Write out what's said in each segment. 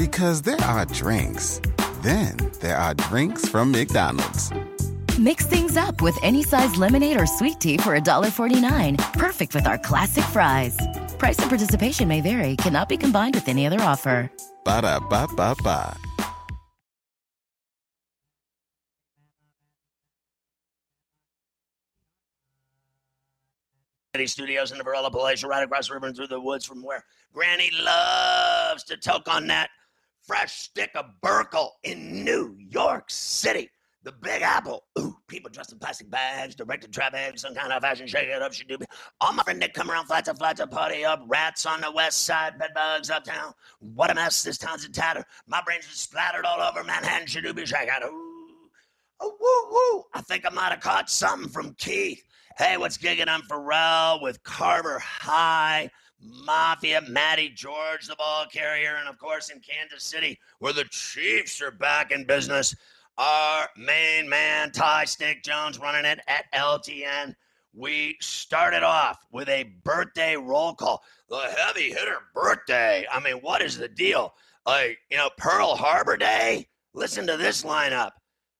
Because there are drinks, then there are drinks from McDonald's. Mix things up with any size lemonade or sweet tea for $1.49. Perfect with our classic fries. Price and participation may vary, cannot be combined with any other offer. Ba da ba ba ba. City Studios in the Varela Palatial, right across the river and through the woods from where Granny loves to toke on that fresh stick of Burkle in New York City. The Big Apple. Ooh, people dressed in plastic bags, directed traffic, some kind of fashion shake it up, she do. All my friends that come around, flats up, flats up, party up, rats on the west side, bedbugs uptown. What a mess, this town's a tatter. My brains are splattered all over Manhattan, she do be shake out. Ooh, oh, woo, woo. I think I might have caught something from Keith. Hey, what's gigging on Ferrall with Carver High, Mafia, Matty George, the ball carrier, and of course in Kansas City, where the Chiefs are back in business. Our main man, Ty Stick Jones, running it at LTN. We started off with a birthday roll call. The heavy hitter birthday. I mean, what is the deal? Like, you know, Pearl Harbor Day? Listen to this lineup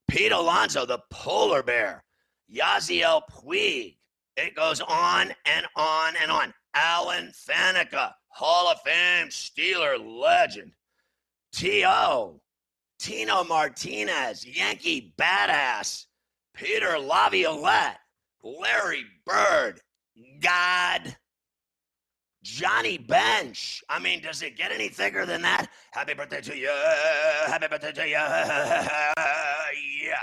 Pete Alonso, the polar bear. Yasiel Puig. It goes on and on and on. Alan Faneca, Hall of Fame Steeler legend. T.O. Tino Martinez, Yankee badass. Peter Laviolette, Larry Bird, God. Johnny Bench. I mean, does it get any thicker than that? Happy birthday to you. Happy birthday to you. Yeah.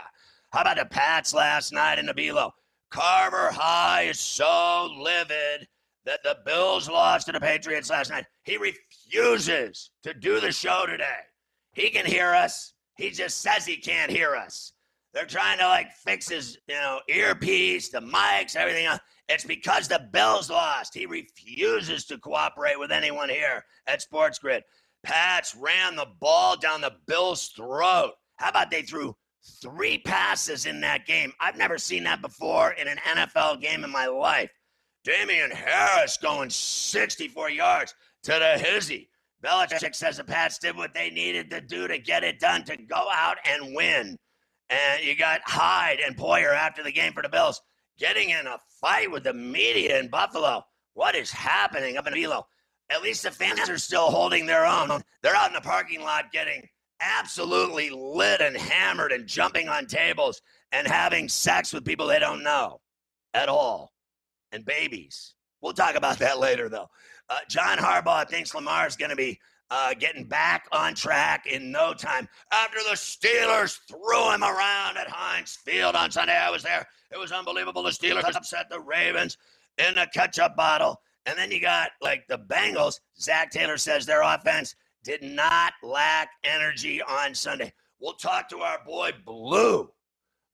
How about the Pats last night in the Below? Carver High is so livid that the Bills lost to the Patriots last night. He refuses to do the show today. He can hear us. He just says he can't hear us. They're trying to like fix his, you know, earpiece, the mics, everything else. It's because the Bills lost. He refuses to cooperate with anyone here at Sports Grid. Pats ran the ball down the Bills' throat. How about they threw three passes in that game? I've never seen that before in an NFL game in my life. Damien Harris going 64 yards to the hizzy. Belichick says the Pats did what they needed to do to get it done to go out and win. And you got Hyde and Poyer after the game for the Bills getting in a fight with the media in Buffalo. What is happening up in Buffalo? At least the fans are still holding their own. They're out in the parking lot getting absolutely lit and hammered and jumping on tables and having sex with people they don't know at all and babies. We'll talk about that later, though. Uh, John Harbaugh thinks Lamar is going to be uh, getting back on track in no time after the Steelers threw him around at Heinz Field on Sunday. I was there. It was unbelievable. The Steelers upset the Ravens in a ketchup bottle. And then you got like the Bengals. Zac Taylor says their offense did not lack energy on Sunday. We'll talk to our boy Blue,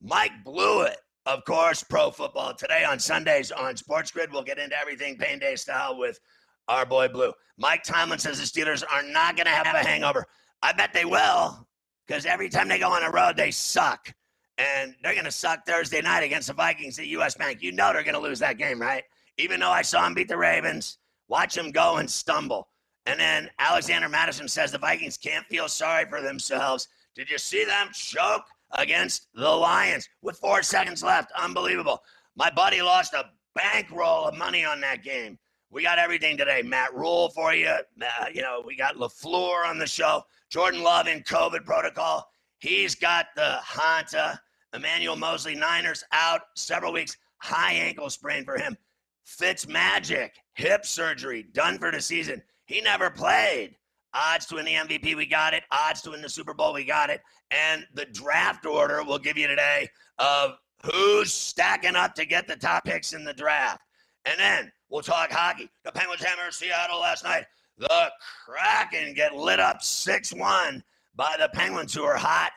Mike Blewett, of course, pro football today on Sundays on Sports Grid. We'll get into everything Pain Day style with our boy Blue. Mike Tomlin says the Steelers are not going to have a hangover. I bet they will because every time they go on the road, they suck. And they're going to suck Thursday night against the Vikings at US Bank. You know they're going to lose that game, right? Even though I saw them beat the Ravens, watch them go and stumble. And then Alexander Mattison says the Vikings can't feel sorry for themselves. Did you see them choke against the Lions with four seconds left? Unbelievable. My buddy lost a bankroll of money on that game. We got everything today. Matt Rhule for you. Uh, you know, we got LaFleur on the show. Jordan Love in COVID protocol. He's got the Hanta. Emmanuel Moseley, Niners out several weeks. High ankle sprain for him. Fitz Magic, hip surgery, done for the season. He never played. Odds to win the MVP, we got it. Odds to win the Super Bowl, we got it. And the draft order we'll give you today of who's stacking up to get the top picks in the draft. And then we'll talk hockey. The Penguins hammer Seattle last night. The Kraken get lit up 6 1 by the Penguins, who are hot.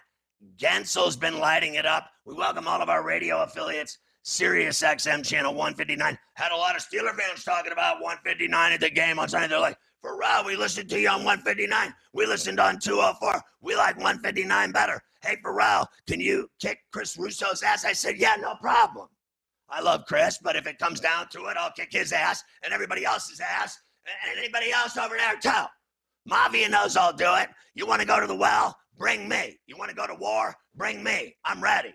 Guentzel's been lighting it up. We welcome all of our radio affiliates. Sirius XM channel 159. Had a lot of Steeler fans talking about 159 at the game on Sunday. They're like, Ferrall, we listened to you on 159. We listened on 204. We like 159 better. Hey, Ferrall, can you kick Chris Russo's ass? I said, yeah, no problem. I love Chris, but if it comes down to it, I'll kick his ass and everybody else's ass and anybody else over there too. Mafia knows I'll do it. You want to go to the well? Bring me. You want to go to war? Bring me. I'm ready.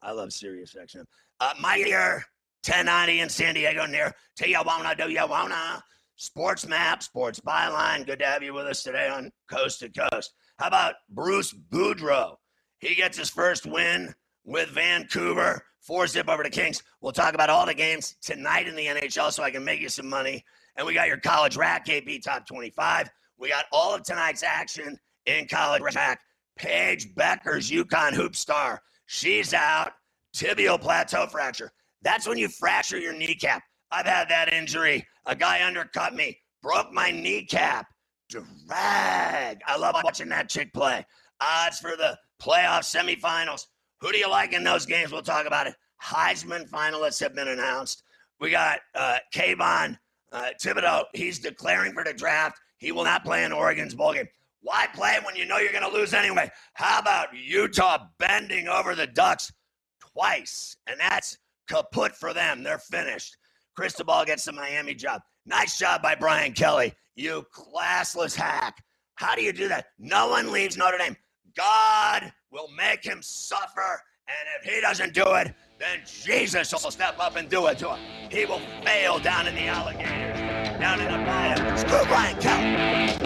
I love Sirius XM. Uh, dear 1090 in San Diego near Tijuana, do you wanna? Sports Map, Sports Byline. Good to have you with us today on Coast to Coast. How about Bruce Boudreau? He gets his first win with Vancouver. Four zip over the Kings. We'll talk about all the games tonight in the NHL so I can make you some money. And we got your college rack KP top 25. We got all of tonight's action in college rack. Paige Bueckers UConn hoop star. She's out. Tibial plateau fracture. That's when you fracture your kneecap. I've had that injury. A guy undercut me, broke my kneecap. Drag. I love watching that chick play. Odds for the playoff semifinals. Who do you like in those games? We'll talk about it. Heisman finalists have been announced. We got uh, Kayvon uh, Thibodeaux. He's declaring for the draft. He will not play in Oregon's bowl game. Why play when you know you're going to lose anyway? How about Utah bending over the Ducks twice? And that's kaput for them. They're finished. Cristobal gets the Miami job. Nice job by Brian Kelly. You classless hack. How do you do that? No one leaves Notre Dame. God will make him suffer. And if he doesn't do it, then Jesus will step up and do it to him. He will fail down in the alligators, down in the bayou. Screw Brian Kelly.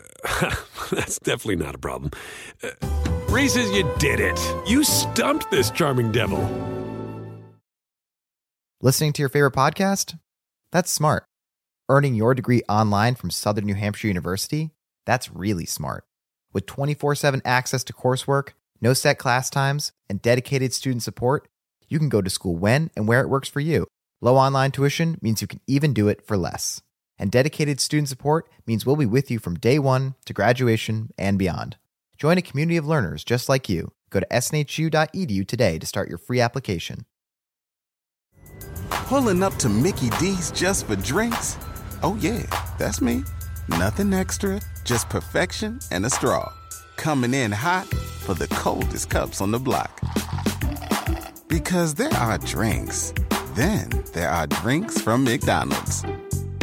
that's definitely not a problem. Uh, Reese's, you did it. You stumped this charming devil. Listening to your favorite podcast? That's smart. Earning your degree online from Southern New Hampshire University? That's really smart. With 24 7 access to coursework, no set class times, and dedicated student support, you can go to school when and where it works for you. Low online tuition means you can even do it for less. And dedicated student support means we'll be with you from day one to graduation and beyond. Join a community of learners just like you. Go to snhu.edu today to start your free application. Pulling up to Mickey D's just for drinks? Oh, yeah, that's me. Nothing extra, just perfection and a straw. Coming in hot for the coldest cups on the block. Because there are drinks, then there are drinks from McDonald's.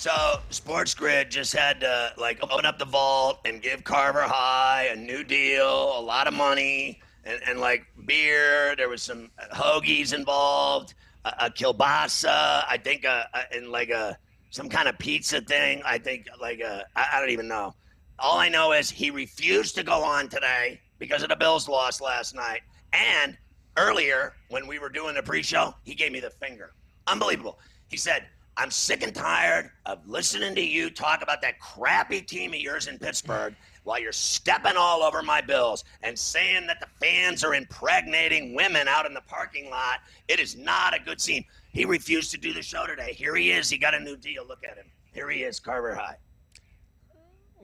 So Sports Grid just had to like open up the vault and give Carver High a new deal, a lot of money, and, and like beer. There was some hoagies involved, a, a kielbasa, I think, uh, uh, and like a some kind of pizza thing. I think like a I, I don't even know. All I know is he refused to go on today because of the Bills loss last night, and earlier when we were doing the pre-show, he gave me the finger. Unbelievable. He said. I'm sick and tired of listening to you talk about that crappy team of yours in Pittsburgh while you're stepping all over my bills and saying that the fans are impregnating women out in the parking lot. It is not a good scene. He refused to do the show today. Here he is. He got a new deal. Look at him. Here he is, Carver High.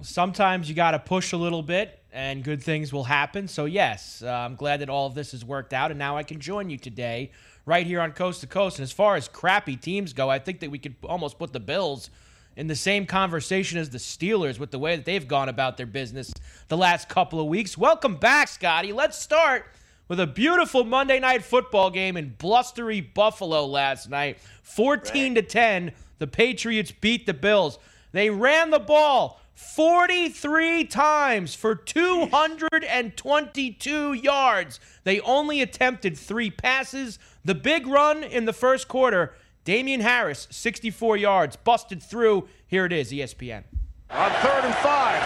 Sometimes you got to push a little bit and good things will happen. So, yes, uh, I'm glad that all of this has worked out. And now I can join you today right here on Coast to Coast. And as far as crappy teams go, I think that we could almost put the Bills in the same conversation as the Steelers with the way that they've gone about their business the last couple of weeks. Welcome back, Scotty. Let's start with a beautiful Monday night football game in blustery Buffalo last night. 14 to 10, the Patriots beat the Bills. They ran the ball 43 times for 222 yards. They only attempted 3 passes. The big run in the first quarter, Damien Harris, 64 yards, busted through. Here it is, ESPN. On third and five,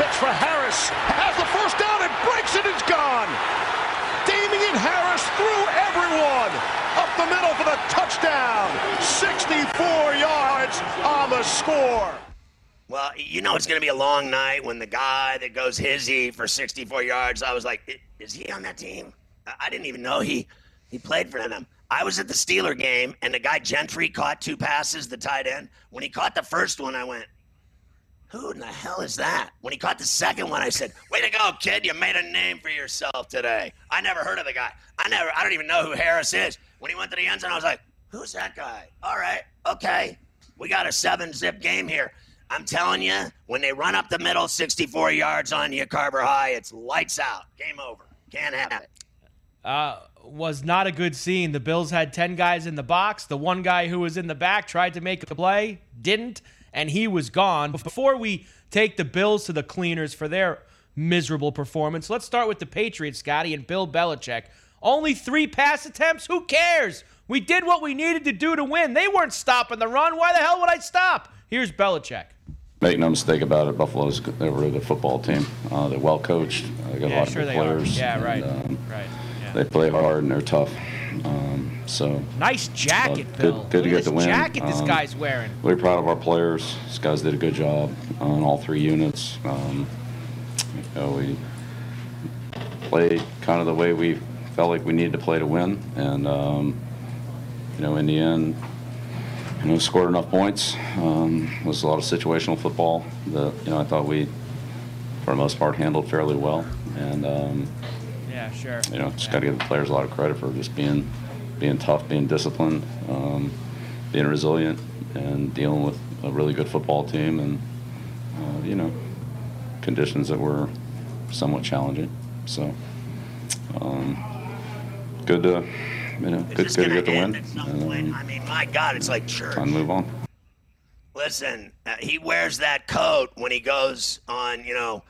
pitch for Harris, has the first down and breaks it, it's gone. Damien Harris threw everyone up the middle for the touchdown. 64 yards on the score. Well, you know it's going to be a long night when the guy that goes hizzy for 64 yards, I was like, is he on that team? I didn't even know he he played for them. I was at the Steeler game, and the guy Gentry caught two passes, the tight end. When he caught the first one, I went, who in the hell is that? When he caught the second one, I said, way to go, kid. You made a name for yourself today. I never heard of the guy. I never, I don't even know who Harris is. When he went to the end zone, I was like, who's that guy? All right, okay. We got a seven zip game here. I'm telling you, when they run up the middle 64 yards on you, Carver High, it's lights out. Game over. Can't have it. Uh, was not a good scene. The Bills had 10 guys in the box. The one guy who was in the back tried to make a play, didn't, and he was gone. Before we take the Bills to the cleaners for their miserable performance, let's start with the Patriots, Scotty, and Bill Belichick. Only three pass attempts? Who cares? We did what we needed to do to win. They weren't stopping the run. Why the hell would I stop? Here's Belichick. Make no mistake about it, Buffalo's they were a football team. Uh, they're well coached. They got Yeah, a lot sure of good they are. players. Yeah, right. and, um, Right. Yeah. They play hard and they're tough. Um, so Nice jacket, good- Bill. good to get the win. jacket this Um, guy's wearing. We're really proud of our players. These guys did a good job on all three units. Um, you know, we played kind of the way we felt like we needed to play to win, and um, you know, in the end, you know, scored enough points. Um, it was a lot of situational football that you know I thought we, for the most part, handled fairly well, and um, Yeah, sure. you know, just Yeah. got to give the players a lot of credit for just being, being tough, being disciplined, um, being resilient, and dealing with a really good football team, and uh, you know, conditions that were somewhat challenging. So, um, good to, you know, It's good, good to get the win, and um, I mean, my God, it's like church. time move on. Listen, uh, he wears that coat when he goes on, you know,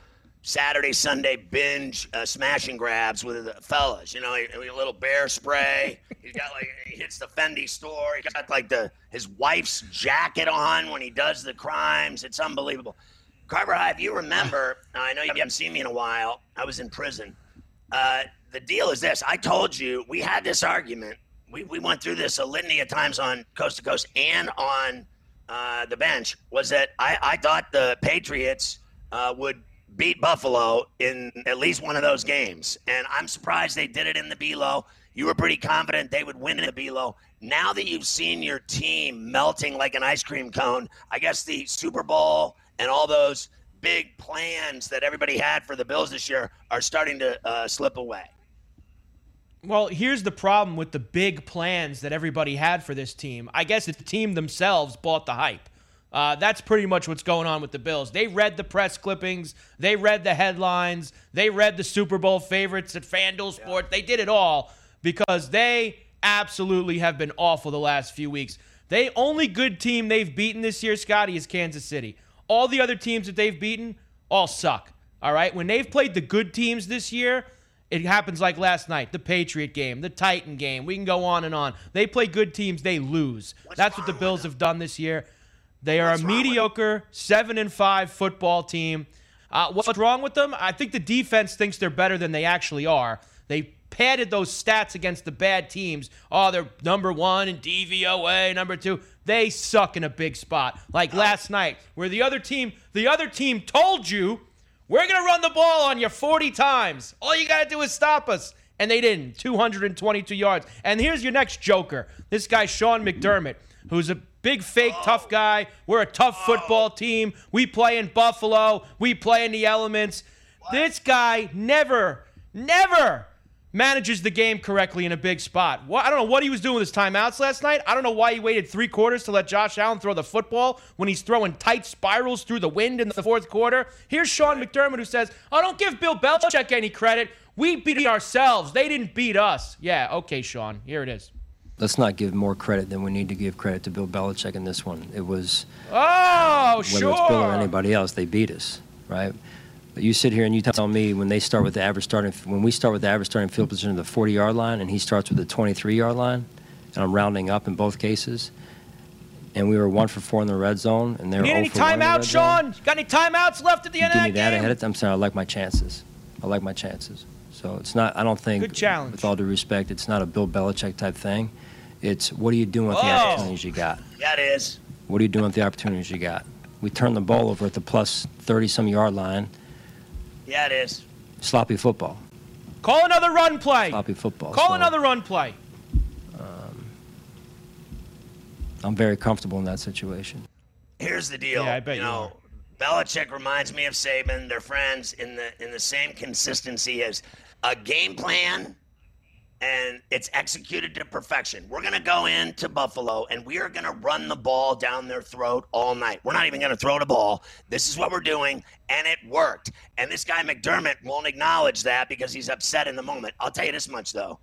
Saturday, Sunday binge uh, smash and grabs with the fellas. You know, he, he- a little bear spray. He's got like he hits the Fendi store. He got like the his wife's jacket on when he does the crimes. It's unbelievable. Carver High, if you remember, I know you haven't seen me in a while. I was in prison. Uh, the deal is this: I told you we had this argument. We we went through this a litany of times on Coast to Coast and on uh, the bench. Was that I I thought the Patriots uh, would beat Buffalo in at least one of those games, and I'm surprised they did it in the Below. You were pretty confident they would win in the Below. Now that you've seen your team melting like an ice cream cone, I guess the Super Bowl and all those big plans that everybody had for the Bills this year are starting to uh, slip away. Well, here's the problem with the big plans that everybody had for this team. I guess if the team themselves bought the hype. Uh, that's pretty much what's going on with the Bills. They read the press clippings, they read the headlines, they read the Super Bowl favorites at FanDuel Sports. They did it all because they absolutely have been awful the last few weeks. They only good team they've beaten this year, Scotty, is Kansas City. All the other teams that they've beaten all suck. All right, when they've played the good teams this year, it happens like last night, the Patriot game, the Titan game. We can go on and on. They play good teams, they lose. That's what the Bills have done this year. They are a mediocre seven and five football team. Uh, what's wrong with them? I think the defense thinks they're better than they actually are. They padded those stats against the bad teams. Oh, they're number one in DVOA, number two. They suck in a big spot. Like last night, where the other team, the other team told you, we're gonna run the ball on you 40 times. All you gotta do is stop us. And they didn't. 222 yards. And here's your next joker. This guy, Sean McDermott, who's a big fake tough guy. We're a tough football team. We play in Buffalo. We play in the elements. This guy never, never manages the game correctly in a big spot. What, I don't know what he was doing with his timeouts last night. I don't know why he waited three quarters to let Josh Allen throw the football when he's throwing tight spirals through the wind in the fourth quarter. Here's Sean McDermott who says, "Oh, don't give Bill Belichick any credit. We beat ourselves. They didn't beat us." Yeah, okay, Sean. Here it is. Let's not give more credit than we need to give credit to Bill Belichick in this one. It was Oh, whether sure. it's Bill or anybody else, they beat us, right? But you sit here and you tell me when they start with the average starting, when we start with the average starting field position of the 40 yard line, and he starts with the 23 yard line, and I'm rounding up in both cases, and we were one for four in the red zone, and they were Need oh any for one timeouts, red zone. Sean? You got any timeouts left at the You end give of me that that game? ahead of time. I'm saying I like my chances. I like my chances. So it's not. I don't think. Good challenge. With all due respect, it's not a Bill Belichick type thing. It's what are you doing with the opportunities you got? Yeah, it is. What are you doing with the opportunities you got? We turned the ball over at the plus 30 some yard line. Yeah, it is. Sloppy football. Call another run play. Sloppy football. Call So, another run play. Um, I'm very comfortable in that situation. Here's the deal. Yeah, I bet you you know, Belichick reminds me of Saban. They're friends in the in the same consistency as a game plan, and it's executed to perfection. We're gonna go into Buffalo and we are gonna run the ball down their throat all night. We're not even gonna throw the ball. This is what we're doing, and it worked. And this guy McDermott won't acknowledge that because he's upset in the moment. I'll tell you this much though.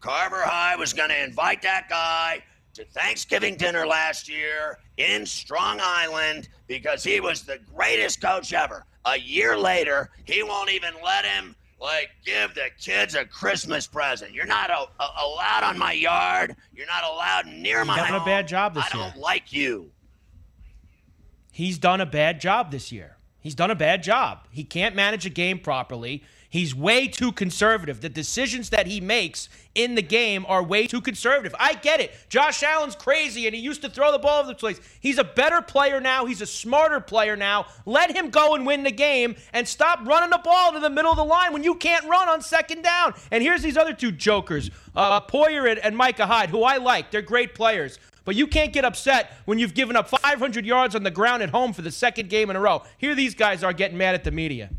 Carver High was going to invite that guy to Thanksgiving dinner last year in Strong Island because he was the greatest coach ever. A year later, he won't even let him like give the kids a Christmas present. You're not a, a- allowed on my yard. You're not allowed near my done a bad job this I don't like you. He's done a bad job this year. He's done a bad job. He can't manage a game properly. He's way too conservative. The decisions that he makes in the game are way too conservative. I get it. Josh Allen's crazy and he used to throw the ball over the place. He's a better player now. He's a smarter player now. Let him go and win the game and stop running the ball to the middle of the line when you can't run on second down. And here's these other two jokers, uh, Poyer and, and Micah Hyde, who I like. They're great players. But you can't get upset when you've given up 500 yards on the ground at home for the second game in a row. Here these guys are getting mad at the media.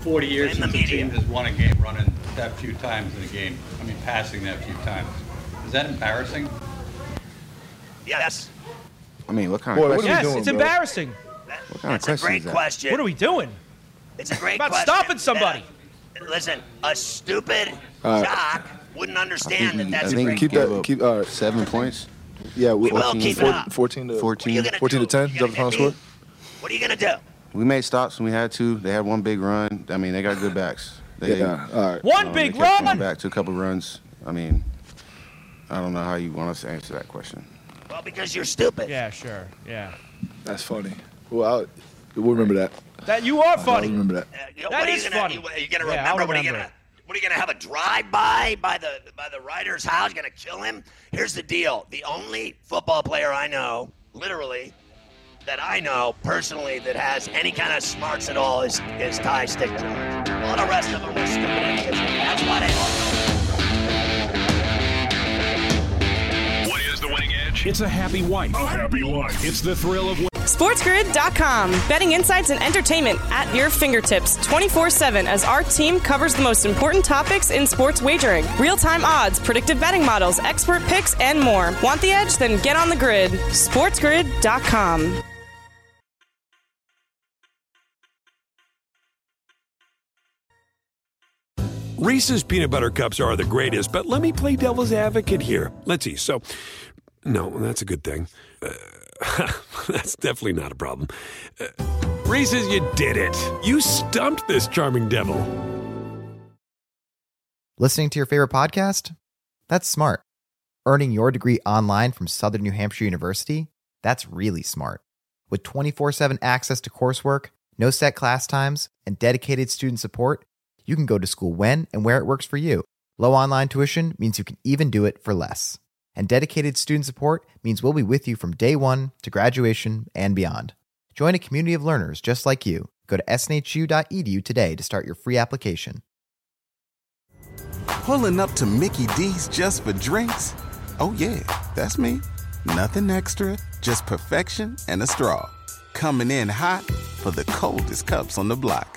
40 years In the since the team has won a game running that few times in a game. I mean, passing that few times. Is that embarrassing? Yes. I mean, what kind Boy, of what question? are yes, we doing, it's bro? embarrassing. What kind of that's a great is that? question. What are we doing? It's a great About question. stopping somebody. That- listen, a stupid All right. jock wouldn't I understand think that that's I a think great we Keep that. Keep. All right. Seven points. Yeah, we, We will fourteen, keep it up. 14 to What are you 14. gonna 14 to 10. You Is that the final score? What are you gonna do? We made stops when we had to. They had one big run. I mean, they got good backs. They, Yeah. All right. One um, big they run. Back to a couple runs. I mean, I don't know how you want us to answer that question. Well, because you're stupid. Yeah, sure. Yeah. That's funny. Well, I'll, we'll remember that. That you are I'll funny. remember that. Uh, you know, That what are you gonna, funny. You, are you gonna Yeah, remember? what are you remember gonna? What are you gonna have a drive-by by the by the writer's house? You're gonna kill him? Here's the deal: the only football player I know, literally, that I know personally that has any kind of smarts at all is is Ty Stickler. All the rest of them are stupid idiots. That's why they all. What is the winning edge? It's a happy wife. A happy life. It's the thrill of SportsGrid.com. Betting insights and entertainment at your fingertips 24 7 as our team covers the most important topics in sports wagering real time odds, predictive betting models, expert picks, and more. Want the edge? Then get on the grid. SportsGrid.com. Reese's peanut butter cups are the greatest, but let me play devil's advocate here. Let's see. So, no, that's a good thing. Uh, that's definitely not a problem. Uh, Reese's, you did it. You stumped this charming devil. Listening to your favorite podcast? That's smart. Earning your degree online from Southern New Hampshire University? That's really smart. With 24 7 access to coursework, no set class times, and dedicated student support, you can go to school when and where it works for you. Low online tuition means you can even do it for less. And dedicated student support means we'll be with you from day one to graduation and beyond. Join a community of learners just like you. Go to snhu.edu today to start your free application. Pulling up to Mickey D's just for drinks? Oh, yeah, that's me. Nothing extra, just perfection and a straw. Coming in hot for the coldest cups on the block.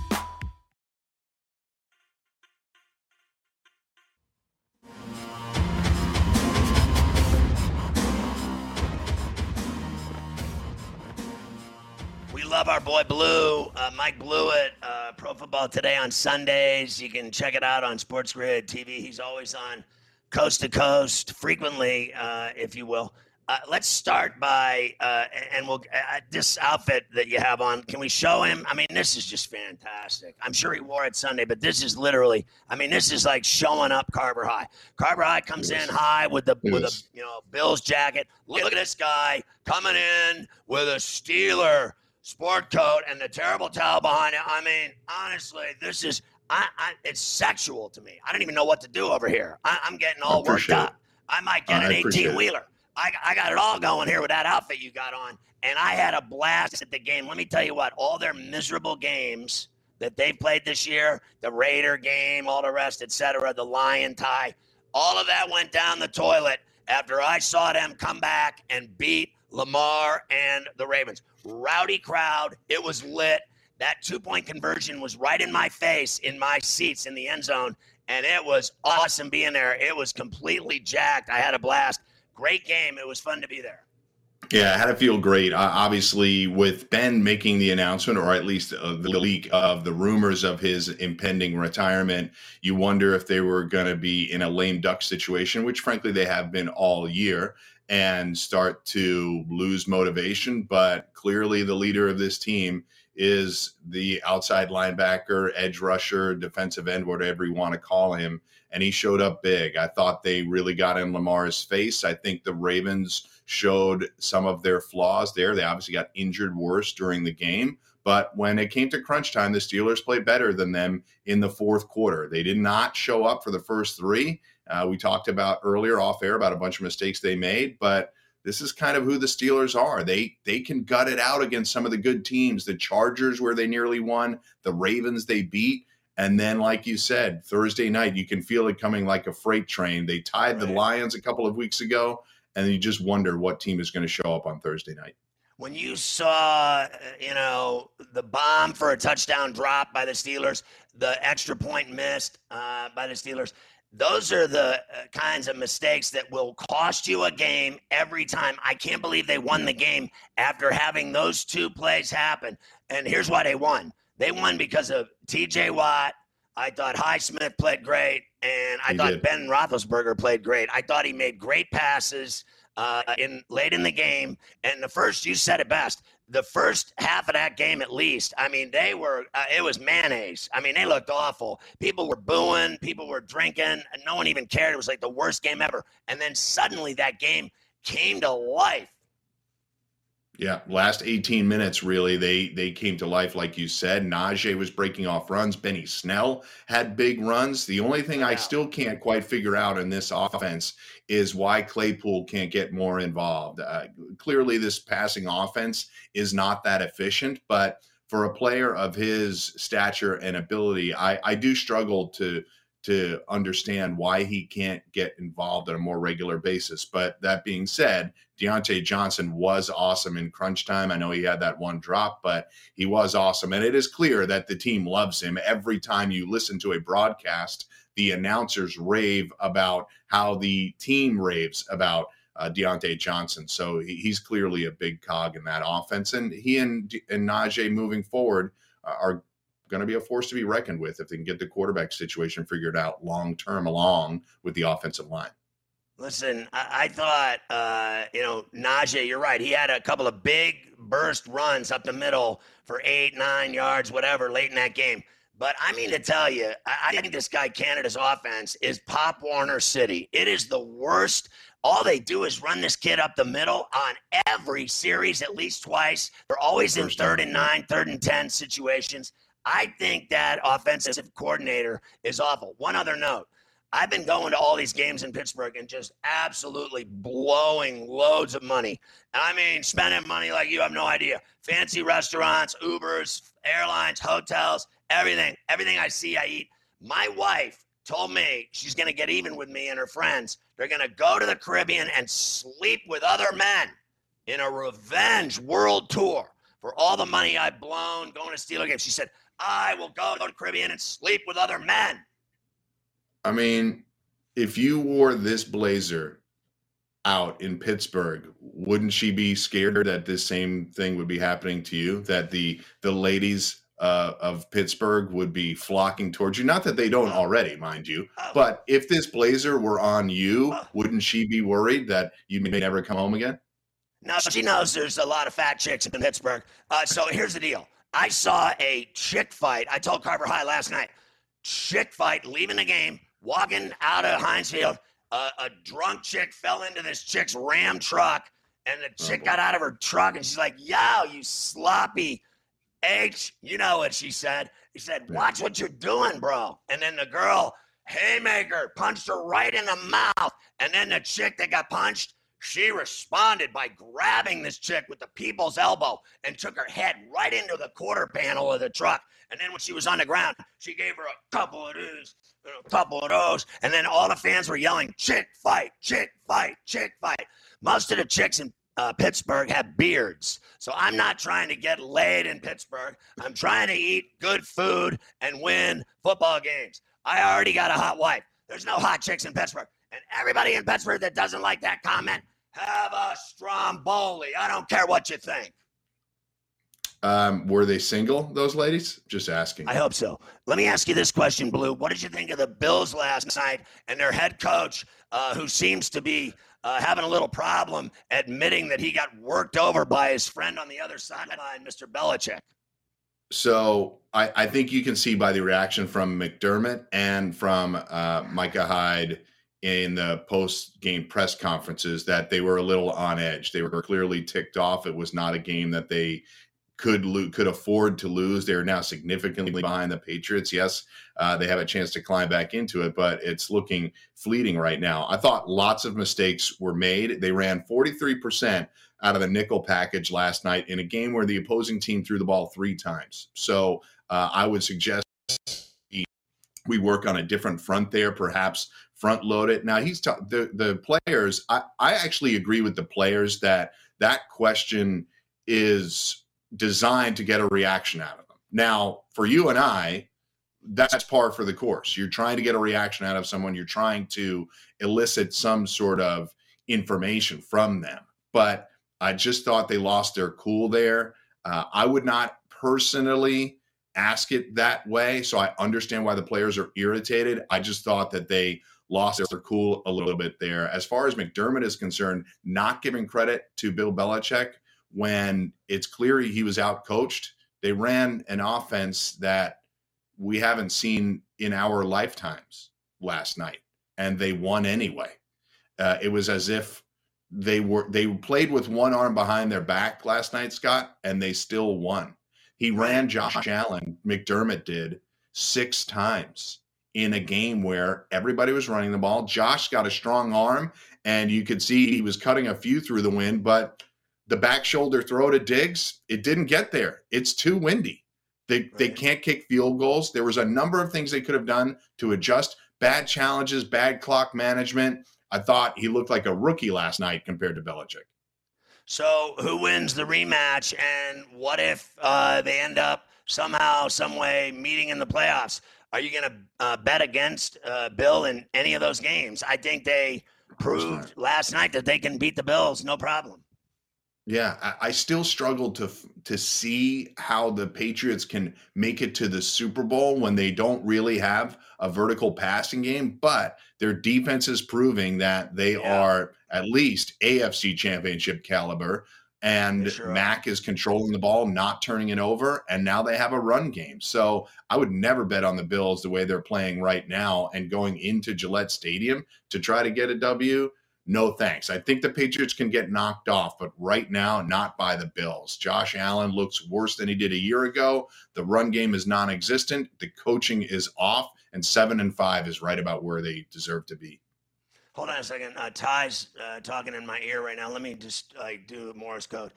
Love our boy Blue, uh, Mike Blewett, uh, Pro Football Today on Sundays. You can check it out on Sports Grid TV. He's always on coast to coast, frequently, uh, if you will. Uh, let's start by, uh, and we'll uh, this outfit that you have on. Can we show him? I mean, this is just fantastic. I'm sure he wore it Sunday, but this is literally. I mean, this is like showing up Carver High. Carver High comes in high with the with a you know Bills jacket. Look at this guy coming in with a Steeler sport coat and the terrible towel behind it. I mean, honestly, this is I, I it's sexual to me. I don't even know what to do over here. I, I'm getting all worked up. I might get I an 18 wheeler. I, I got it all going here with that outfit you got on. And I had a blast at the game. Let me tell you what, all their miserable games that they played this year, the Raider game, all the rest, etc., the Lion tie, all of that went down the toilet after I saw them come back and beat Lamar and the Ravens. Rowdy crowd. It was lit. That two point conversion was right in my face, in my seats in the end zone. And it was awesome being there. It was completely jacked. I had a blast. Great game. It was fun to be there. Yeah, I had to feel great. Uh, obviously, with Ben making the announcement, or at least uh, the leak of the rumors of his impending retirement, you wonder if they were going to be in a lame duck situation, which frankly they have been all year, and start to lose motivation. But clearly, the leader of this team is the outside linebacker, edge rusher, defensive end, whatever you want to call him. And he showed up big. I thought they really got in Lamar's face. I think the Ravens showed some of their flaws there. They obviously got injured worse during the game. But when it came to crunch time, the Steelers played better than them in the fourth quarter. They did not show up for the first three. Uh, we talked about earlier off air about a bunch of mistakes they made, but this is kind of who the Steelers are. They they can gut it out against some of the good teams. The Chargers, where they nearly won, the Ravens they beat, and then, like you said, Thursday night you can feel it coming like a freight train. They tied the Lions a couple of weeks ago, and you just wonder what team is going to show up on Thursday night. When you saw, uh, you know, the bomb for a touchdown drop by the Steelers, the extra point missed uh, by the Steelers, those are the uh, kinds of mistakes that will cost you a game every time. I can't believe they won the game after having those two plays happen. And here's why they won they won because of TJ Watt. I thought Highsmith played great, and I He thought did. Ben Roethlisberger played great. I thought he made great passes uh, in late in the game. And the first, you said it best. The first half of that game, at least, I mean, they were. Uh, it was mayonnaise. I mean, they looked awful. People were booing. People were drinking. And no one even cared. It was like the worst game ever. And then suddenly, that game came to life. Yeah, last 18 minutes really they they came to life like you said. Najee was breaking off runs, Benny Snell had big runs. The only thing I still can't quite figure out in this offense is why Claypool can't get more involved. Uh, clearly this passing offense is not that efficient, but for a player of his stature and ability, I I do struggle to to understand why he can't get involved on a more regular basis. But that being said, Diontae Johnson was awesome in crunch time. I know he had that one drop, but he was awesome. And it is clear that the team loves him. Every time you listen to a broadcast, the announcers rave about how the team raves about uh, Diontae Johnson. So he's clearly a big cog in that offense. And he and, and Najee moving forward uh, are going to be a force to be reckoned with if they can get the quarterback situation figured out long term along with the offensive line. Listen, I, I thought, uh, you know, Najee, you're right. He had a couple of big burst runs up the middle for eight, nine yards, whatever, late in that game. But I mean to tell you, I, I think this guy, Canada's offense, is Pop Warner City. It is the worst. All they do is run this kid up the middle on every series at least twice. They're always in third and nine, third and 10 situations. I think that offensive coordinator is awful. One other note I've been going to all these games in Pittsburgh and just absolutely blowing loads of money. I mean, spending money like you have no idea. Fancy restaurants, Ubers, airlines, hotels, everything, everything I see, I eat. My wife told me she's going to get even with me and her friends. They're going to go to the Caribbean and sleep with other men in a revenge world tour for all the money I've blown going to Steeler games. She said, I will go to the Caribbean and sleep with other men. I mean, if you wore this blazer out in Pittsburgh, wouldn't she be scared that this same thing would be happening to you? That the the ladies uh, of Pittsburgh would be flocking towards you? Not that they don't already, mind you, but if this blazer were on you, wouldn't she be worried that you may never come home again? Now she knows there's a lot of fat chicks in Pittsburgh. Uh, so here's the deal. I saw a chick fight. I told Carver High last night. Chick fight, leaving the game, walking out of Heinz Field, Uh, a drunk chick fell into this chick's Ram truck, and the chick got out of her truck, and she's like, "Yo, you sloppy H." You know what she said? He said, "Watch what you're doing, bro." And then the girl, haymaker, punched her right in the mouth, and then the chick that got punched she responded by grabbing this chick with the people's elbow and took her head right into the quarter panel of the truck. And then when she was on the ground, she gave her a couple of these, couple of those. And then all the fans were yelling, chick fight, chick fight, chick fight. Most of the chicks in uh, Pittsburgh have beards. So I'm not trying to get laid in Pittsburgh. I'm trying to eat good food and win football games. I already got a hot wife. There's no hot chicks in Pittsburgh. And everybody in Pittsburgh that doesn't like that comment, have a stromboli. I don't care what you think. Um, were they single, those ladies? Just asking. I hope so. Let me ask you this question, Blue. What did you think of the Bills last night and their head coach, uh, who seems to be uh, having a little problem admitting that he got worked over by his friend on the other sideline, Mr. Belichick? So I, I think you can see by the reaction from McDermott and from uh, Micah Hyde in the post game press conferences that they were a little on edge. They were clearly ticked off. It was not a game that they could lo- could afford to lose. They are now significantly behind the Patriots. Yes, uh, they have a chance to climb back into it, but it's looking fleeting right now. I thought lots of mistakes were made. They ran 43% out of the nickel package last night in a game where the opposing team threw the ball three times. So uh, I would suggest we work on a different front there, perhaps front load it. Now he's the the players. I I actually agree with the players that that question is designed to get a reaction out of them. Now for you and I, that's par for the course. You're trying to get a reaction out of someone. You're trying to elicit some sort of information from them. But I just thought they lost their cool there. Uh, I would not personally ask it that way. So I understand why the players are irritated. I just thought that they lost their cool a little bit there. As far as McDermott is concerned, not giving credit to Bill Belichick when it's clear he was out coached. They ran an offense that we haven't seen in our lifetimes last night, and they won anyway. Uh, it was as if they were they played with one arm behind their back last night, Scott, and they still won. He ran Josh Allen, McDermott did six times in a game where everybody was running the ball. Josh got a strong arm, and you could see he was cutting a few through the wind, but the back shoulder throw to Diggs, it didn't get there. It's too windy. They, right. they can't kick field goals. There was a number of things they could have done to adjust. Bad challenges, bad clock management. I thought he looked like a rookie last night compared to Belichick. So who wins the rematch? And what if uh, they end up somehow, some way meeting in the playoffs? Are you going to uh, bet against uh, Bill in any of those games? I think they proved last night that they can beat the Bills, no problem. Yeah, I, I still struggle to to see how the Patriots can make it to the Super Bowl when they don't really have a vertical passing game, but their defense is proving that they yeah. are at least AFC championship caliber and sure Mac is controlling the ball, not turning it over, and now they have a run game. So I would never bet on the Bills the way they're playing right now and going into Gillette Stadium to try to get a W. No thanks. I think the Patriots can get knocked off, but right now, not by the Bills. Josh Allen looks worse than he did a year ago. The run game is non existent. The coaching is off, and seven and five is right about where they deserve to be. Hold on a second. Uh, Ty's uh, talking in my ear right now. Let me just do Morse code.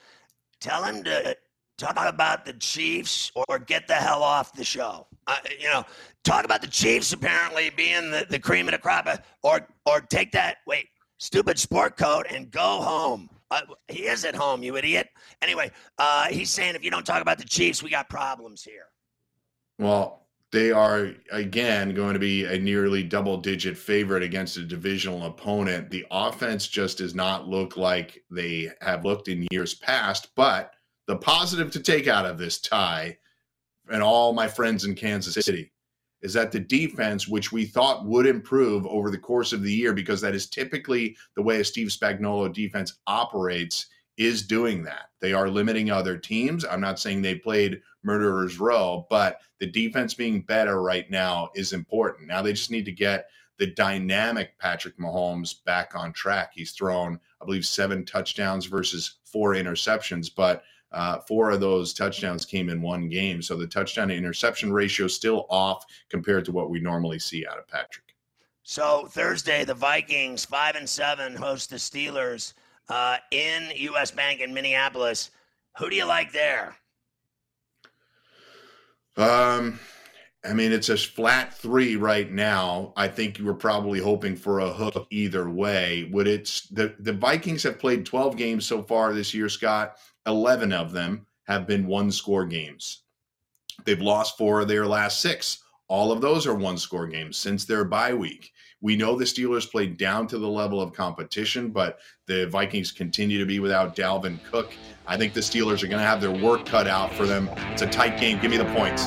Tell him to talk about the Chiefs or get the hell off the show. Uh, you know, talk about the Chiefs apparently being the, the cream of the crop, uh, or or take that wait stupid sport coat and go home. Uh, he is at home, you idiot. Anyway, uh, he's saying if you don't talk about the Chiefs, we got problems here. Well, they are again going to be a nearly double digit favorite against a divisional opponent. The offense just does not look like they have looked in years past, but the positive to take out of this tie and all my friends in Kansas City is that the defense, which we thought would improve over the course of the year, because that is typically the way a Steve Spagnuolo defense operates, is doing that. They are limiting other teams. I'm not saying they played murderer's row, but the defense being better right now is important. Now they just need to get the dynamic Patrick Mahomes back on track. He's thrown, I believe, seven touchdowns versus four interceptions, but uh, four of those touchdowns came in one game. So the touchdown to interception ratio is still off compared to what we normally see out of Patrick. So Thursday, the Vikings, five and seven, host the Steelers uh, in US Bank in Minneapolis. Who do you like there? Um, I mean, it's a flat three right now. I think you were probably hoping for a hook either way. Would it? The the Vikings have played 12 games so far this year, Scott. 11 of them have been one score games. They've lost four of their last six. All of those are one score games since their bye week. We know the Steelers played down to the level of competition, but the Vikings continue to be without Dalvin Cook. I think the Steelers are going to have their work cut out for them. It's a tight game. Give me the points.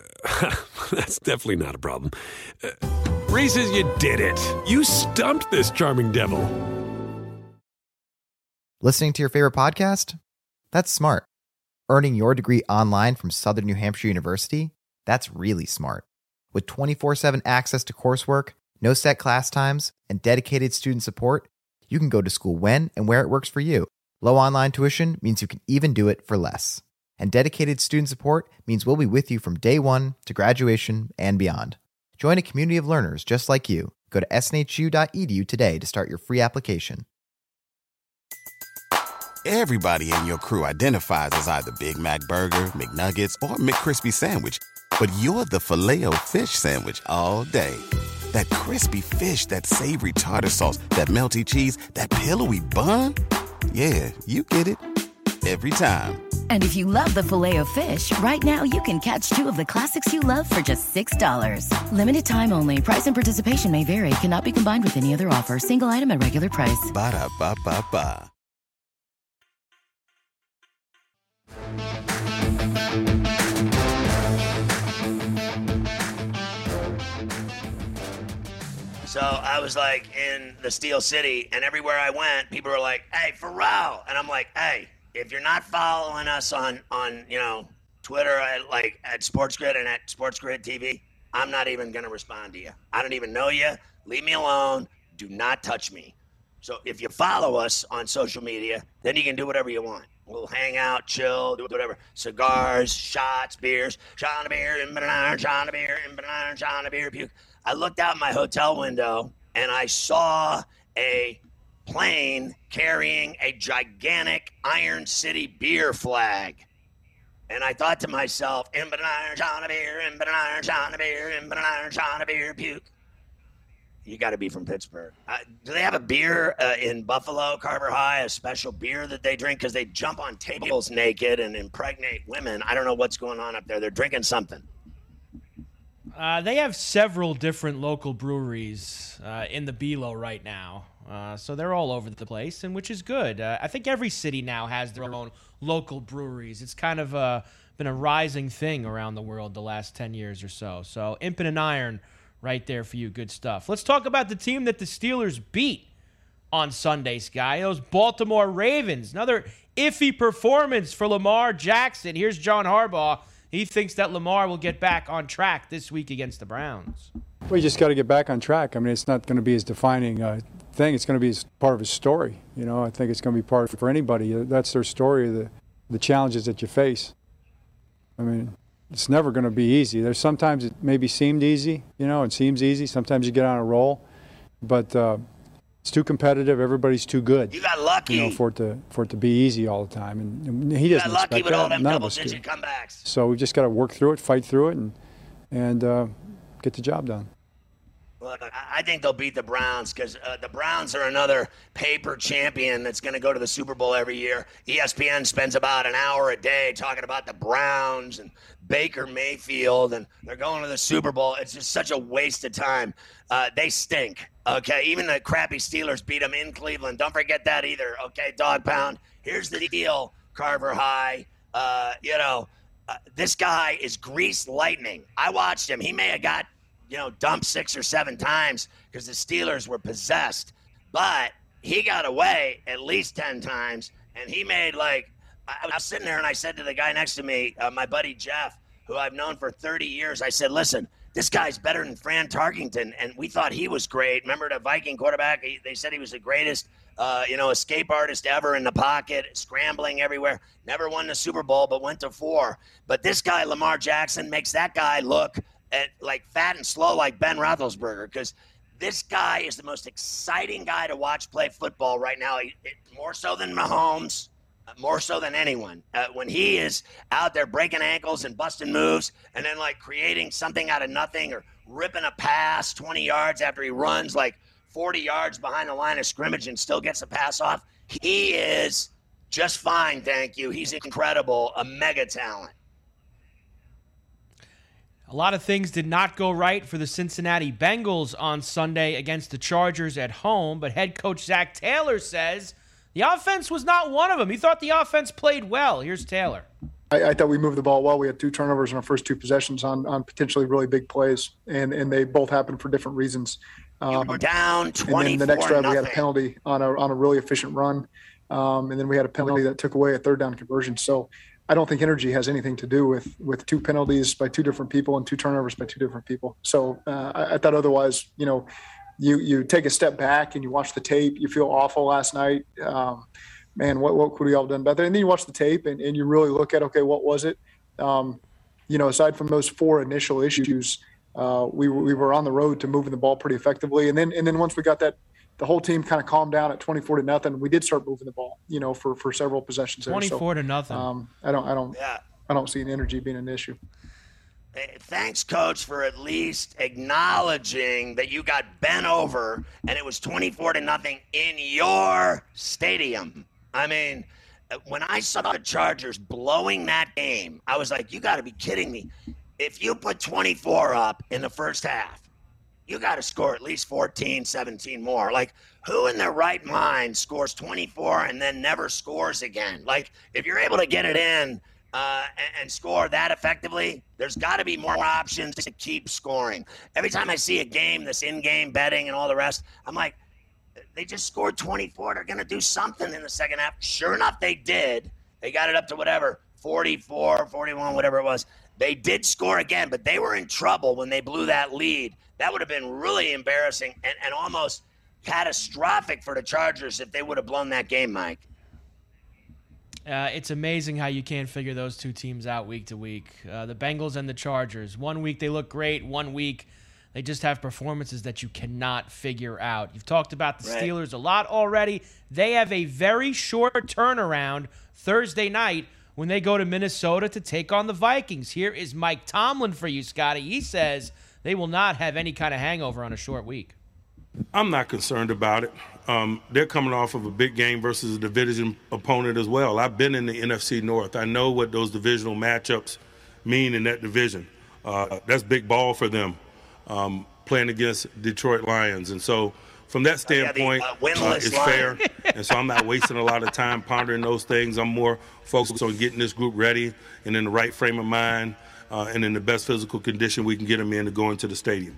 That's definitely not a problem. Uh, Reese's, you did it. You stumped this charming devil. Listening to your favorite podcast? That's smart. Earning your degree online from Southern New Hampshire University? That's really smart. With 24 7 access to coursework, no set class times, and dedicated student support, you can go to school when and where it works for you. Low online tuition means you can even do it for less and dedicated student support means we'll be with you from day one to graduation and beyond. Join a community of learners just like you. Go to snhu.edu today to start your free application. Everybody in your crew identifies as either Big Mac Burger, McNuggets, or McCrispy Sandwich, but you're the filet fish Sandwich all day. That crispy fish, that savory tartar sauce, that melty cheese, that pillowy bun. Yeah, you get it every time. And if you love the filet of fish, right now you can catch two of the classics you love for just $6. Limited time only. Price and participation may vary. Cannot be combined with any other offer. Single item at regular price. Ba da ba ba ba. So I was like in the Steel City, and everywhere I went, people were like, "Hey, Ferrall," and I'm like, "Hey." If you're not following us on on you know Twitter at like at Sports Grid and at Sports Grid TV, I'm not even gonna respond to you. I don't even know you. Leave me alone. Do not touch me. So if you follow us on social media, then you can do whatever you want. We'll hang out, chill, do whatever. Cigars, shots, beers, shot a beer, and banana, shot a beer, and banana, shot a beer, puke. I looked out my hotel window and I saw a plane carrying a gigantic Iron City beer flag. And I thought to myself, in an iron shot of beer, in an iron shot of beer, in an iron shot of beer, puke. You got to be from Pittsburgh. Uh, do they have a beer uh, in Buffalo, Carver High, a special beer that they drink? Because they jump on tables naked and impregnate women. I don't know what's going on up there. They're drinking something. Uh, they have several different local breweries uh, in the Below right now. Uh, so they're all over the place, and which is good. Uh, I think every city now has their own local breweries. It's kind of uh, been a rising thing around the world the last 10 years or so. So Impin' and Iron right there for you. Good stuff. Let's talk about the team that the Steelers beat on Sunday, Sky. Those Baltimore Ravens. Another iffy performance for Lamar Jackson. Here's John Harbaugh. He thinks that Lamar will get back on track this week against the Browns. We just got to get back on track. I mean, it's not going to be as defining uh, thing. It's going to be part of his story. You know, I think it's going to be part of, for anybody. That's their story, the, the challenges that you face. I mean, it's never going to be easy. There's sometimes it maybe seemed easy, you know, it seems easy. Sometimes you get on a roll, but uh, it's too competitive. Everybody's too good. You got lucky. You know, for it to for it to be easy all the time, and, and he doesn't got lucky with that. all them None of us do. double-digit comebacks. So we just got to work through it, fight through it, and and uh, get the job done. I- think they'll beat the Browns because uh, the Browns are another paper champion that's going to go to the Super Bowl every year. ESPN spends about an hour a day talking about the Browns and Baker Mayfield, and they're going to the Super Bowl. It's just such a waste of time. Uh, they stink. Okay, even the crappy Steelers beat them in Cleveland. Don't forget that either. Okay, dog pound. Here's the deal, Carver High. Uh, you know, uh, this guy is grease lightning. I watched him. He may have got you know, dumped six or seven times because the Steelers were possessed. But he got away at least 10 times, and he made like, I was sitting there and I said to the guy next to me, uh, my buddy Jeff, who I've known for 30 years, I said, listen, this guy's better than Fran Tarkenton. And we thought he was great. Remember the Viking quarterback? He, they said he was the greatest, uh, you know, escape artist ever in the pocket, scrambling everywhere. Never won the Super Bowl, but went to four. But this guy, Lamar Jackson, makes that guy look at, like fat and slow like Ben Roethlisberger because this guy is the most exciting guy to watch play football right now. He, it, more so than Mahomes, uh, more so than anyone. Uh, when he is out there breaking ankles and busting moves, and then like creating something out of nothing or ripping a pass 20 yards after he runs like 40 yards behind the line of scrimmage and still gets a pass off, he is just fine. Thank you. He's incredible, a mega talent. A lot of things did not go right for the Cincinnati Bengals on Sunday against the Chargers at home, but head coach Zac Taylor says the offense was not one of them. He thought the offense played well. Here's Taylor. I, I thought we moved the ball well. We had two turnovers in our first two possessions on, on potentially really big plays, and, and they both happened for different reasons. Um, were down and then the next 24 drive we had a penalty on a on a really efficient run, um, and then we had a penalty that took away a third down conversion. So I don't think energy has anything to do with with two penalties by two different people and two turnovers by two different people. So uh, I, I thought otherwise, you know, you you take a step back and you watch the tape. You feel awful last night. Um, man, what what could we all have done better? And then you watch the tape and, and you really look at okay, what was it? Um, you know, aside from those four initial issues, uh, we we were on the road to moving the ball pretty effectively. And then and then once we got that, the whole team kind of calmed down at twenty four to nothing. We did start moving the ball, you know, for for several possessions. there. So, 24 to nothing. Um, I don't I don't Yeah. I don't see an energy being an issue. Thanks, coach, for at least acknowledging that you got bent over and it was 24 to nothing in your stadium. I mean, uh, when I saw the Chargers blowing that game, I was like, you got to be kidding me. If you put 24 up in the first half, you got to score at least 14, 17 more. Like, who in their right mind scores 24 and then never scores again? Like, if you're able to get it in uh, and, and score that effectively, there's got to be more options to keep scoring. Every time I see a game, this in game betting and all the rest, I'm like, they just scored 24. They're going to do something in the second half. Sure enough, they did. They got it up to whatever, 44, 41, whatever it was. They did score again, but they were in trouble when they blew that lead. That would have been really embarrassing and, and almost catastrophic for the Chargers if they would have blown that game, Mike. Uh, it's amazing how you can't figure those two teams out week to week. Uh, the Bengals and the Chargers. One week they look great. One week they just have performances that you cannot figure out. You've talked about the Right. Steelers a lot already. They have a very short turnaround Thursday night when they go to Minnesota to take on the Vikings. Here is Mike Tomlin for you, Scotty. He says they will not have any kind of hangover on a short week. I'm not concerned about it. Um, they're coming off of a big game versus a division opponent as well. I've been in the NFC North. I know what those divisional matchups mean in that division. Uh, that's big ball for them um, playing against Detroit Lions. And so, from that Oh, yeah, the, standpoint, uh, it's Lion. fair. and so, I'm not wasting a lot of time pondering those things. I'm more focused on getting this group ready and in the right frame of mind uh, and in the best physical condition we can get them in to go into the stadium.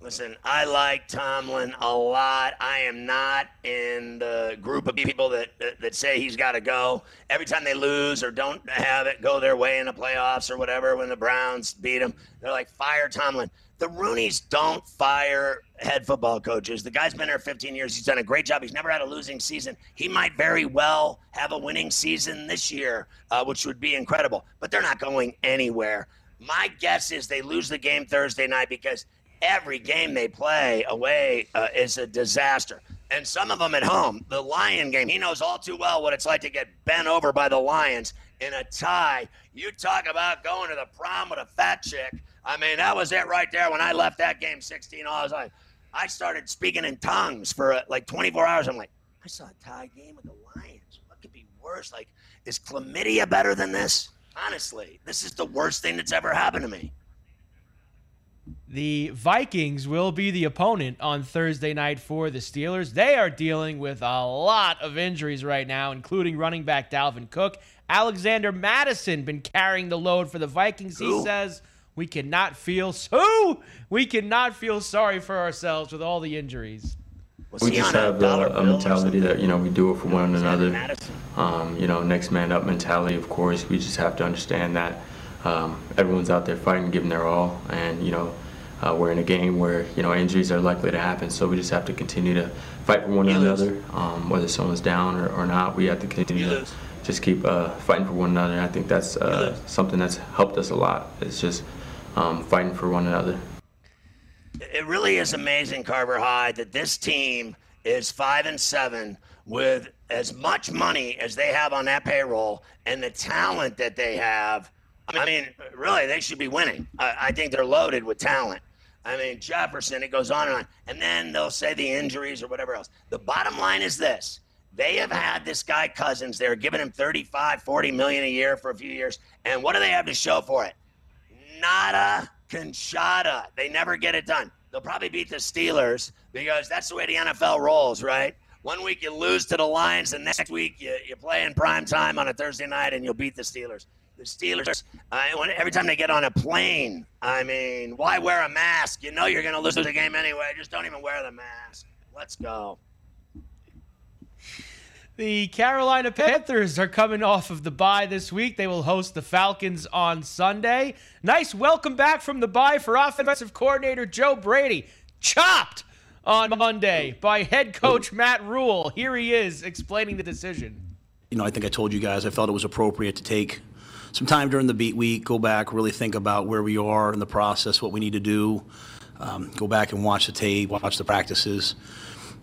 Listen, I like Tomlin a lot. I am not in the group of people that that, that say he's got to go. Every time they lose or don't have it go their way in the playoffs or whatever, when the Browns beat them, they're like, fire Tomlin. The Rooneys don't fire head football coaches. The guy's been there 15 years. He's done a great job. He's never had a losing season. He might very well have a winning season this year, uh, which would be incredible. But they're not going anywhere. My guess is they lose the game Thursday night because every game they play away uh, is a disaster. And some of them at home, the Lion game, he knows all too well what it's like to get bent over by the Lions in a tie. You talk about going to the prom with a fat chick. I mean, that was it right there. When I left that game 16, I was like, I started speaking in tongues for uh, like 24 hours. I'm like, I saw a tie game with the Lions. What could be worse? Like, is chlamydia better than this? Honestly, this is the worst thing that's ever happened to me. The Vikings will be the opponent on Thursday night for the Steelers. They are dealing with a lot of injuries right now, including running back Dalvin Cook. Alexander Mattison been carrying the load for the Vikings. He Who? says we cannot feel so we cannot feel sorry for ourselves with all the injuries. we just have a, a mentality that you know we do it for one another. Um, you know, next man up mentality. Of course, we just have to understand that um, everyone's out there fighting, giving their all, and you know. Uh, we're in a game where you know injuries are likely to happen, so we just have to continue to fight for one another. Um, whether someone's down or, or not, we have to continue to just keep uh, fighting for one another. I think that's uh, something that's helped us a lot. It's just um, fighting for one another. It really is amazing, Carver High, that this team is five and seven with as much money as they have on that payroll and the talent that they have. I mean, really, they should be winning. I, I think they're loaded with talent. I mean, Jefferson, it goes on and on. And then they'll say the injuries or whatever else. The bottom line is this. They have had this guy Cousins. They're giving him 35, 40 million a year for a few years. And what do they have to show for it? Nada conchata. They never get it done. They'll probably beat the Steelers because that's the way the NFL rolls, right? One week you lose to the Lions, and next week you, you play in prime time on a Thursday night and you'll beat the Steelers. The Steelers, uh, when, every time they get on a plane, I mean, why wear a mask? You know you're going to lose the game anyway. Just don't even wear the mask. Let's go. The Carolina Panthers are coming off of the bye this week. They will host the Falcons on Sunday. Nice welcome back from the bye for offensive coordinator Joe Brady. Chopped on Monday by head coach Matt Rhule. Here he is explaining the decision. You know, I think I told you guys I felt it was appropriate to take some time during the beat week, go back, really think about where we are in the process, what we need to do, um, go back and watch the tape, watch the practices,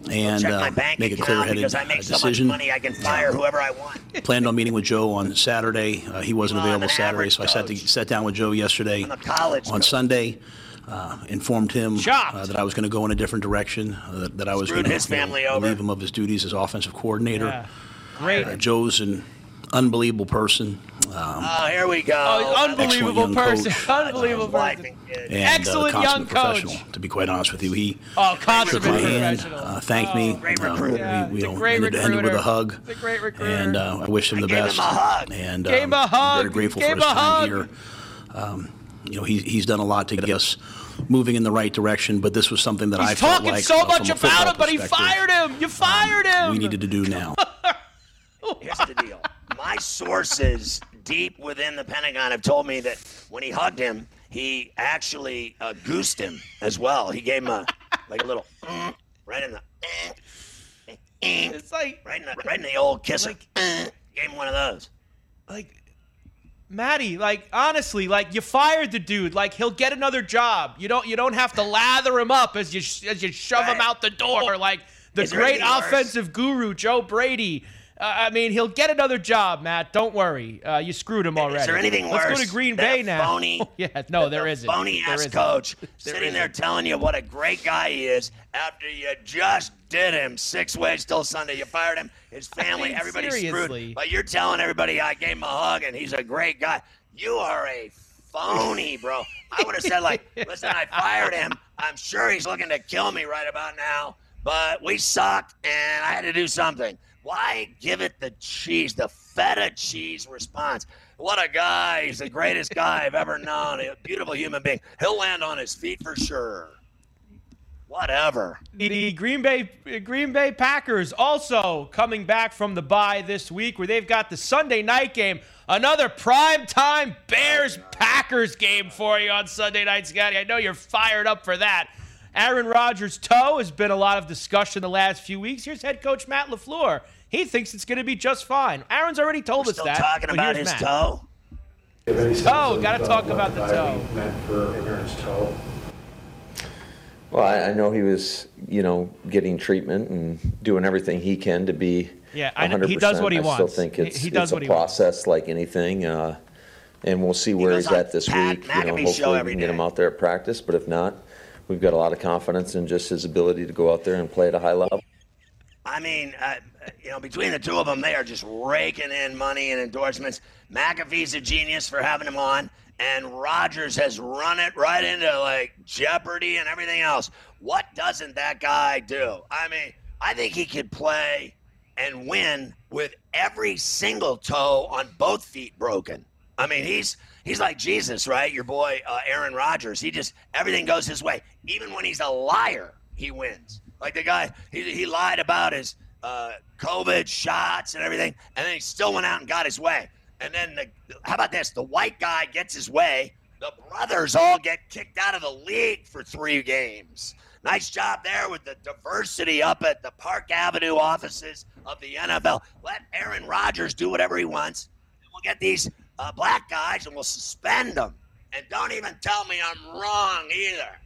and uh, make a clear-headed because I make so much decision. money I can fire whoever I want. Planned on meeting with Joe on Saturday. Uh, he wasn't available Saturday, so I sat, to, sat down with Joe yesterday on. Sunday. Uh, informed him uh, that I was going to go in a different direction, uh, that, that I was going to relieve him of his duties as offensive coordinator. Yeah. Great. Uh, Joe's an unbelievable person. Um, Oh, here we go. Oh, unbelievable person. coach. Unbelievable person. and Excellent uh, young consummate coach. professional. To be quite honest with you, he Oh, shook consummate my hand, professional. uh, thanked me. Great uh, recruiter. Yeah, we we it's a don't- great ended, ended with a hug. It's a great recruiter. And uh, I wish him the gave him best. a hug. And Gave him a um, hug. very grateful Gave for his time hug. here. Um, you know, he, he's done a lot to get us moving in the right direction, but this was something that I He's felt talking like so uh, much from a about football him, but he perspective, fired him. You fired him. We needed to do now. Here's the deal. My sources deep within the Pentagon have told me that when he hugged him, he actually uh, goosed him as well. He gave him a like a little right in the It's like right in the right in the old kisser. gave him one of those. like Maddie, like honestly, like you fired the dude. Like he'll get another job. You don't you don't have to lather him up as you as you shove him out the door like the Is great anything worse? offensive guru Joe Brady. Uh, I mean, he'll get another job, Matt. Don't worry. Uh, you screwed him already. Is there anything Let's worse? go to Green Bay a now. Phony, Oh, yeah, no, there the isn't. Phony There ass isn't. coach There sitting there isn't. telling you what a great guy he is after you just did him six ways till Sunday. You fired him, his family, mean, everybody's seriously. screwed. But you're telling everybody I gave him a hug and he's a great guy. You are a phony, bro. I would have said like, listen, I fired him. I'm sure he's looking to kill me right about now. But we sucked and I had to do something. Why give it the cheese, the feta cheese response? What a guy. He's the greatest guy I've ever known. A beautiful human being. He'll land on his feet for sure. Whatever. The Green Bay Green Bay Packers also coming back from the bye this week, where they've got the Sunday night game, another prime time Bears Packers game for you on Sunday night, Scotty. I know you're fired up for that. Aaron Rodgers' toe has been a lot of discussion the last few weeks. Here's head coach Matt LaFleur. He thinks it's going to be just fine. Aaron's already told We're us still that. talking about his Matt. toe. Oh, got to talk about the toe. for Aaron's toe? Well, I, I know he was, you know, getting treatment and doing everything he can to be. Yeah, I know- he does 100%. what he I wants. still think it's, he does it's what a he wants. process like anything, uh, and we'll see where goes he's at this Pat week. You know, hopefully we every can get him out there at practice, but if not, we've got a lot of confidence in just his ability to go out there and play at a high level. I mean, uh, you know, between the two of them, they are just raking in money and endorsements. McAfee's a genius for having him on, and Rodgers has run it right into like Jeopardy and everything else. What doesn't that guy do? I mean, I think he could play and win with every single toe on both feet broken. I mean, he's he's like Jesus, right? Your boy uh, Aaron Rodgers. He just everything goes his way. Even when he's a liar, he wins. Like the guy, he, he lied about his uh, COVID shots and everything, and then he still went out and got his way. And then the how about this? The white guy gets his way. The brothers all get kicked out of the league for three games. Nice job there with the diversity up at the Park Avenue offices of the NFL. Let Aaron Rodgers do whatever he wants. And we'll get these uh, black guys and we'll suspend them. And don't even tell me I'm wrong either.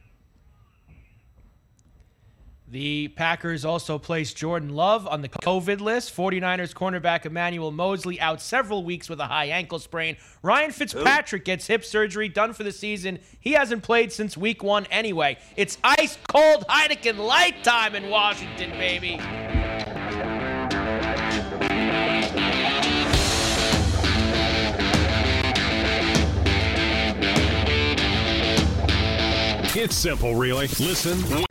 The Packers also placed Jordan Love on the COVID list. 49ers cornerback Emmanuel Moseley out several weeks with a high ankle sprain. Ryan Fitzpatrick gets hip surgery done for the season. He hasn't played since week one anyway. It's ice cold Heineken light time in Washington, baby. It's simple, really. Listen.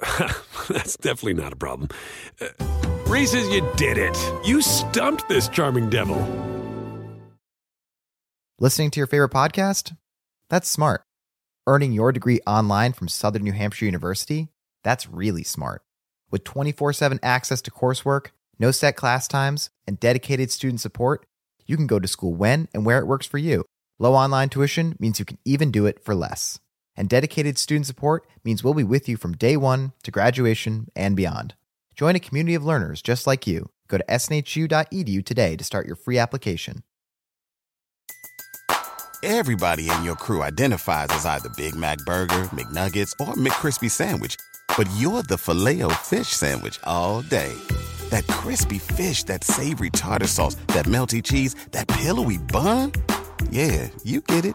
that's definitely not a problem. Uh, Reese's, you did it. You stumped this charming devil. Listening to your favorite podcast? That's smart. Earning your degree online from Southern New Hampshire University? That's really smart. With 24 7 access to coursework, no set class times, and dedicated student support, you can go to school when and where it works for you. Low online tuition means you can even do it for less. And dedicated student support means we'll be with you from day one to graduation and beyond. Join a community of learners just like you. Go to snhu.edu today to start your free application. Everybody in your crew identifies as either Big Mac Burger, McNuggets, or McCrispy Sandwich. But you're the filet fish Sandwich all day. That crispy fish, that savory tartar sauce, that melty cheese, that pillowy bun. Yeah, you get it.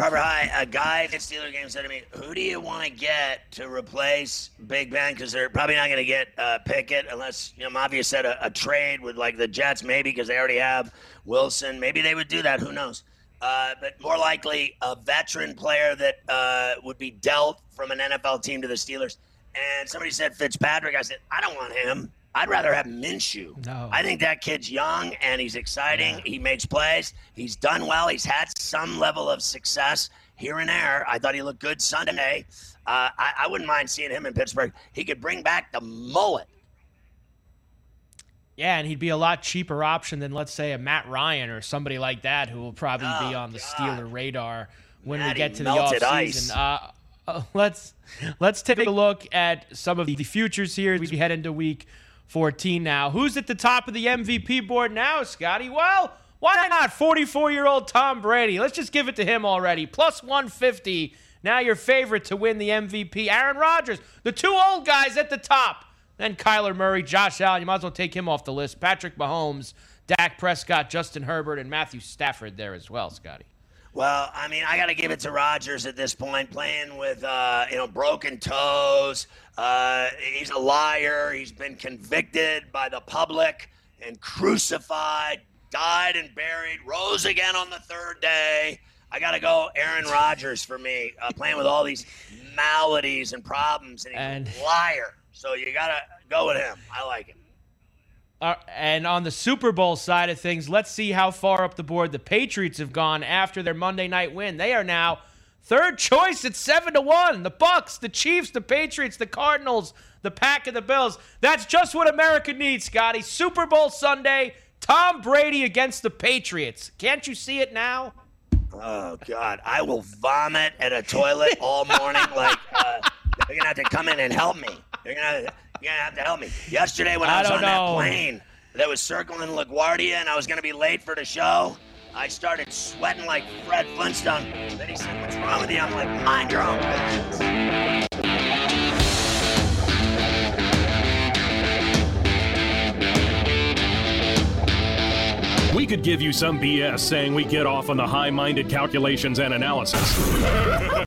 Carver High, a guy at the Steeler game said to me, "Who do you want to get to replace Big Ben? Because they're probably not going to get uh, Pickett unless you know Mafia said a, a trade with like the Jets, maybe because they already have Wilson. Maybe they would do that. Who knows? Uh, but more likely a veteran player that uh, would be dealt from an NFL team to the Steelers. And somebody said Fitzpatrick. I said I don't want him. I'd rather have Minshew. No. I think that kid's young and he's exciting. He makes plays. He's done well. He's had some level of success here and there. I thought he looked good Sunday. Uh, I, I wouldn't mind seeing him in Pittsburgh. He could bring back the mullet. Yeah, and he'd be a lot cheaper option than let's say a Matt Ryan or somebody like that who will probably be on the Steeler radar when we get to the offseason. Uh, uh, let's let's take a look at some of the futures here as we head into week 14 now. Who's at the top of the MVP board now, Scotty? Well, Why not 44 year old Tom Brady? Let's just give it to him already. Plus 150. Now your favorite to win the MVP, Aaron Rodgers. The two old guys at the top. Then Kyler Murray, Josh Allen. You might as well take him off the list. Patrick Mahomes, Dak Prescott, Justin Herbert, and Matthew Stafford there as well, Scotty. Well, I mean, I got to give it to Rodgers at this point, playing with uh, you know broken toes. Uh, he's a liar. He's been convicted by the public and crucified, died and buried, rose again on the third day. I got to go Aaron Rodgers for me, uh, playing with all these maladies and problems, and he's And- a liar. So you got to go with him. I like him. Uh, and on the Super Bowl side of things, let's see how far up the board the Patriots have gone after their Monday night win. They are now third choice at seven to one. The Bucks, the Chiefs, the Patriots, the Cardinals, the Pack, and the Bills. That's just what America needs, Scotty. Super Bowl Sunday. Tom Brady against the Patriots. Can't you see it now? Oh God, I will vomit at a toilet all morning. Like uh, you're gonna have to come in and help me. You're gonna gonna have to help me. Yesterday when I, I was on know. that plane that was circling LaGuardia and I was gonna be late for the show, I started sweating like Fred Flintstone. Then he said, "What's wrong with you?" I'm like, "Mind your own business." We could give you some BS saying we get off on the high minded calculations and analysis.